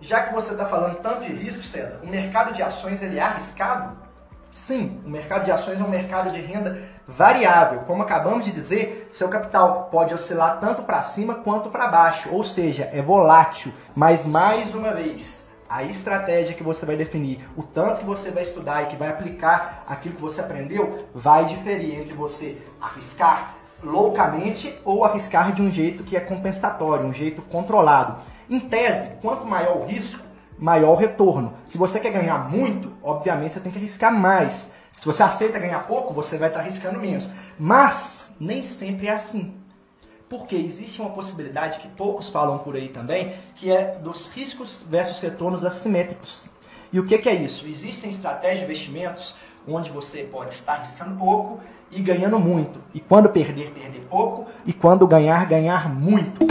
Já que você está falando tanto de risco, César, o mercado de ações ele é arriscado? Sim, o mercado de ações é um mercado de renda variável. Como acabamos de dizer, seu capital pode oscilar tanto para cima quanto para baixo, ou seja, é volátil. Mas mais uma vez, a estratégia que você vai definir, o tanto que você vai estudar e que vai aplicar aquilo que você aprendeu, vai diferir entre você arriscar loucamente ou arriscar de um jeito que é compensatório, um jeito controlado. Em tese, quanto maior o risco, maior o retorno. Se você quer ganhar muito, obviamente você tem que arriscar mais. Se você aceita ganhar pouco, você vai estar arriscando menos. Mas nem sempre é assim. Porque existe uma possibilidade que poucos falam por aí também, que é dos riscos versus retornos assimétricos. E o que, que é isso? Existem estratégias de investimentos onde você pode estar arriscando pouco e ganhando muito. E quando perder, perder pouco. E quando ganhar, ganhar muito.